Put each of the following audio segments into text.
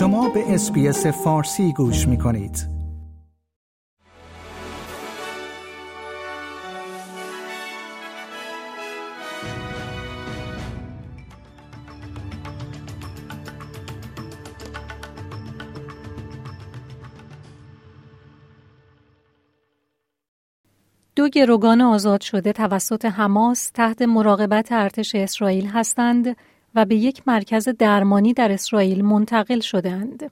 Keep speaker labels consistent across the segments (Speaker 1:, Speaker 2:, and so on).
Speaker 1: شما به اسپیس فارسی گوش می کنید.
Speaker 2: دو گروگان آزاد شده توسط حماس تحت مراقبت ارتش اسرائیل هستند و به یک مرکز درمانی در اسرائیل منتقل شدند.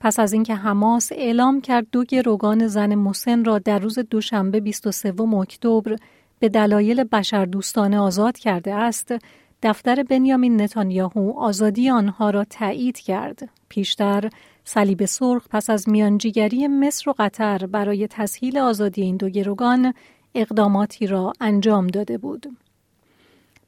Speaker 2: پس از اینکه حماس اعلام کرد دو گروگان زن مسن را در روز دوشنبه 23 اکتبر به دلایل بشردوستانه آزاد کرده است، دفتر بنیامین نتانیاهو آزادی آنها را تایید کرد. پیشتر صلیب سرخ پس از میانجیگری مصر و قطر برای تسهیل آزادی این دو گروگان اقداماتی را انجام داده بود.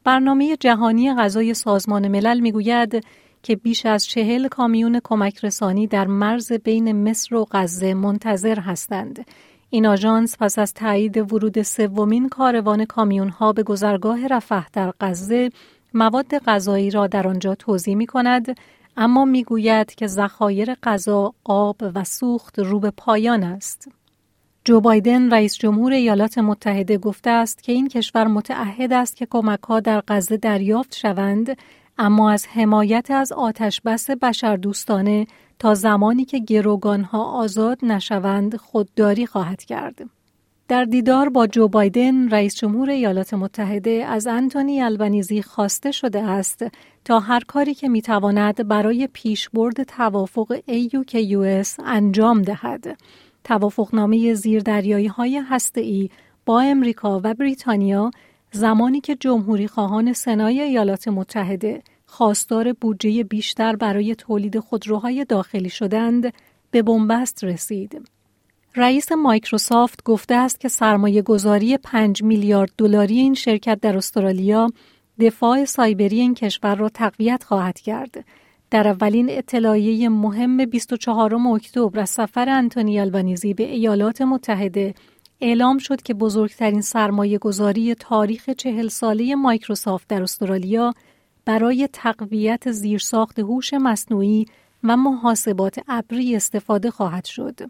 Speaker 2: برنامه جهانی غذای سازمان ملل می‌گوید که بیش از چهل کامیون کمک رسانی در مرز بین مصر و غزه منتظر هستند. این آژانس پس از تایید ورود سومین کاروان کامیون ها به گذرگاه رفح در غزه مواد غذایی را در آنجا توضیح می کند اما می‌گوید که ذخایر غذا، آب و سوخت رو به پایان است. جو بایدن رئیس جمهور ایالات متحده گفته است که این کشور متعهد است که کمک ها در غزه دریافت شوند اما از حمایت از آتش بس بشردوستانه تا زمانی که گروگان ها آزاد نشوند خودداری خواهد کرد. در دیدار با جو بایدن رئیس جمهور ایالات متحده از انتونی البنیزی خواسته شده است تا هر کاری که می‌تواند برای پیشبرد توافق AUKUS انجام دهد. توافقنامه زیردریایی های ای با امریکا و بریتانیا زمانی که جمهوری خواهان سنای ایالات متحده خواستار بودجه بیشتر برای تولید خودروهای داخلی شدند به بنبست رسید. رئیس مایکروسافت گفته است که سرمایه گذاری 5 میلیارد دلاری این شرکت در استرالیا دفاع سایبری این کشور را تقویت خواهد کرد در اولین اطلاعیه مهم 24 اکتبر از سفر انتونی البانیزی به ایالات متحده اعلام شد که بزرگترین سرمایه گذاری تاریخ چهل ساله مایکروسافت در استرالیا برای تقویت زیرساخت هوش مصنوعی و محاسبات ابری استفاده خواهد شد.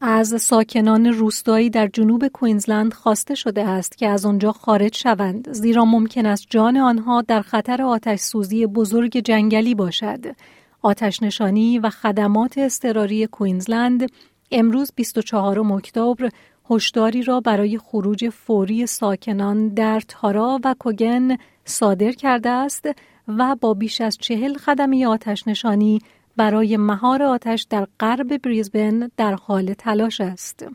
Speaker 2: از ساکنان روستایی در جنوب کوینزلند خواسته شده است که از آنجا خارج شوند زیرا ممکن است جان آنها در خطر آتش سوزی بزرگ جنگلی باشد. آتش نشانی و خدمات اضطراری کوینزلند امروز 24 اکتبر هشداری را برای خروج فوری ساکنان در تارا و کوگن صادر کرده است و با بیش از چهل خدمه آتش نشانی برای مهار آتش در غرب بریزبن در حال تلاش است.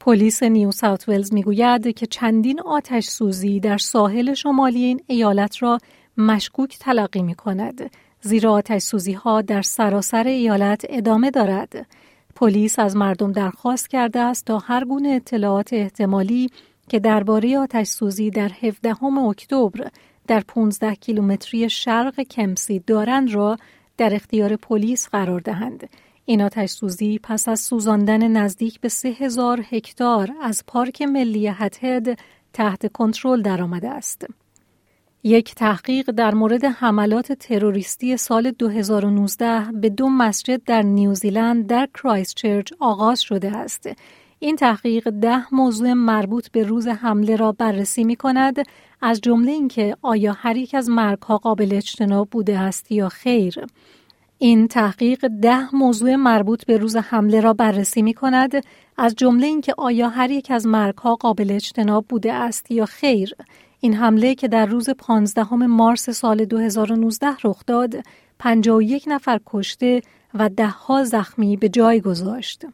Speaker 2: پلیس نیو ساوت ولز می‌گوید که چندین آتش سوزی در ساحل شمالی این ایالت را مشکوک تلقی می کند. زیرا آتش سوزی ها در سراسر ایالت ادامه دارد. پلیس از مردم درخواست کرده است تا هر گونه اطلاعات احتمالی که درباره آتش سوزی در 17 اکتبر در 15 کیلومتری شرق کمسی دارند را در اختیار پلیس قرار دهند. این آتش سوزی پس از سوزاندن نزدیک به سه هزار هکتار از پارک ملی هتهد تحت کنترل درآمده است. یک تحقیق در مورد حملات تروریستی سال 2019 به دو مسجد در نیوزیلند در کرایست چرچ آغاز شده است. این تحقیق ده موضوع مربوط به روز حمله را بررسی می کند از جمله اینکه آیا هر یک از مرگها قابل اجتناب بوده است یا خیر این تحقیق ده موضوع مربوط به روز حمله را بررسی می کند از جمله اینکه آیا هر یک از مرگها قابل اجتناب بوده است یا خیر این حمله که در روز 15 مارس سال 2019 رخ داد 51 نفر کشته و دهها زخمی به جای گذاشت.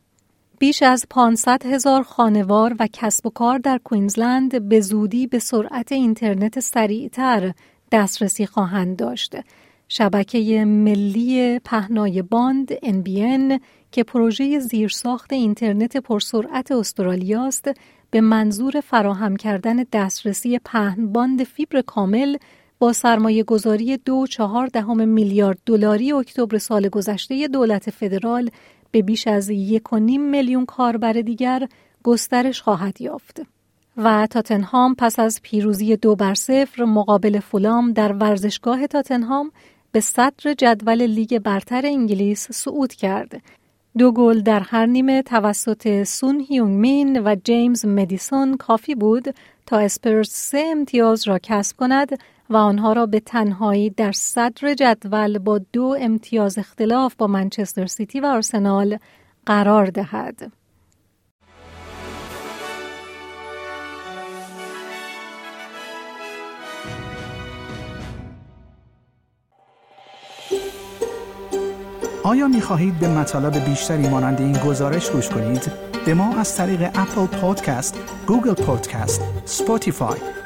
Speaker 2: بیش از 500 هزار خانوار و کسب و کار در کوینزلند به زودی به سرعت اینترنت سریعتر دسترسی خواهند داشت. شبکه ملی پهنای باند NBN که پروژه زیرساخت اینترنت پرسرعت استرالیا است به منظور فراهم کردن دسترسی پهن باند فیبر کامل با سرمایه گذاری دو چهار دهم میلیارد دلاری اکتبر سال گذشته دولت فدرال به بیش از یک و نیم میلیون کاربر دیگر گسترش خواهد یافت. و تاتنهام پس از پیروزی دو بر صفر مقابل فولام در ورزشگاه تاتنهام به صدر جدول لیگ برتر انگلیس صعود کرد. دو گل در هر نیمه توسط سون هیونگ مین و جیمز مدیسون کافی بود تا اسپرس سه امتیاز را کسب کند و آنها را به تنهایی در صدر جدول با دو امتیاز اختلاف با منچستر سیتی و آرسنال قرار دهد.
Speaker 1: آیا می خواهید به مطالب بیشتری مانند این گزارش گوش کنید؟ به ما از طریق اپل پادکست، گوگل پادکست، سپوتیفای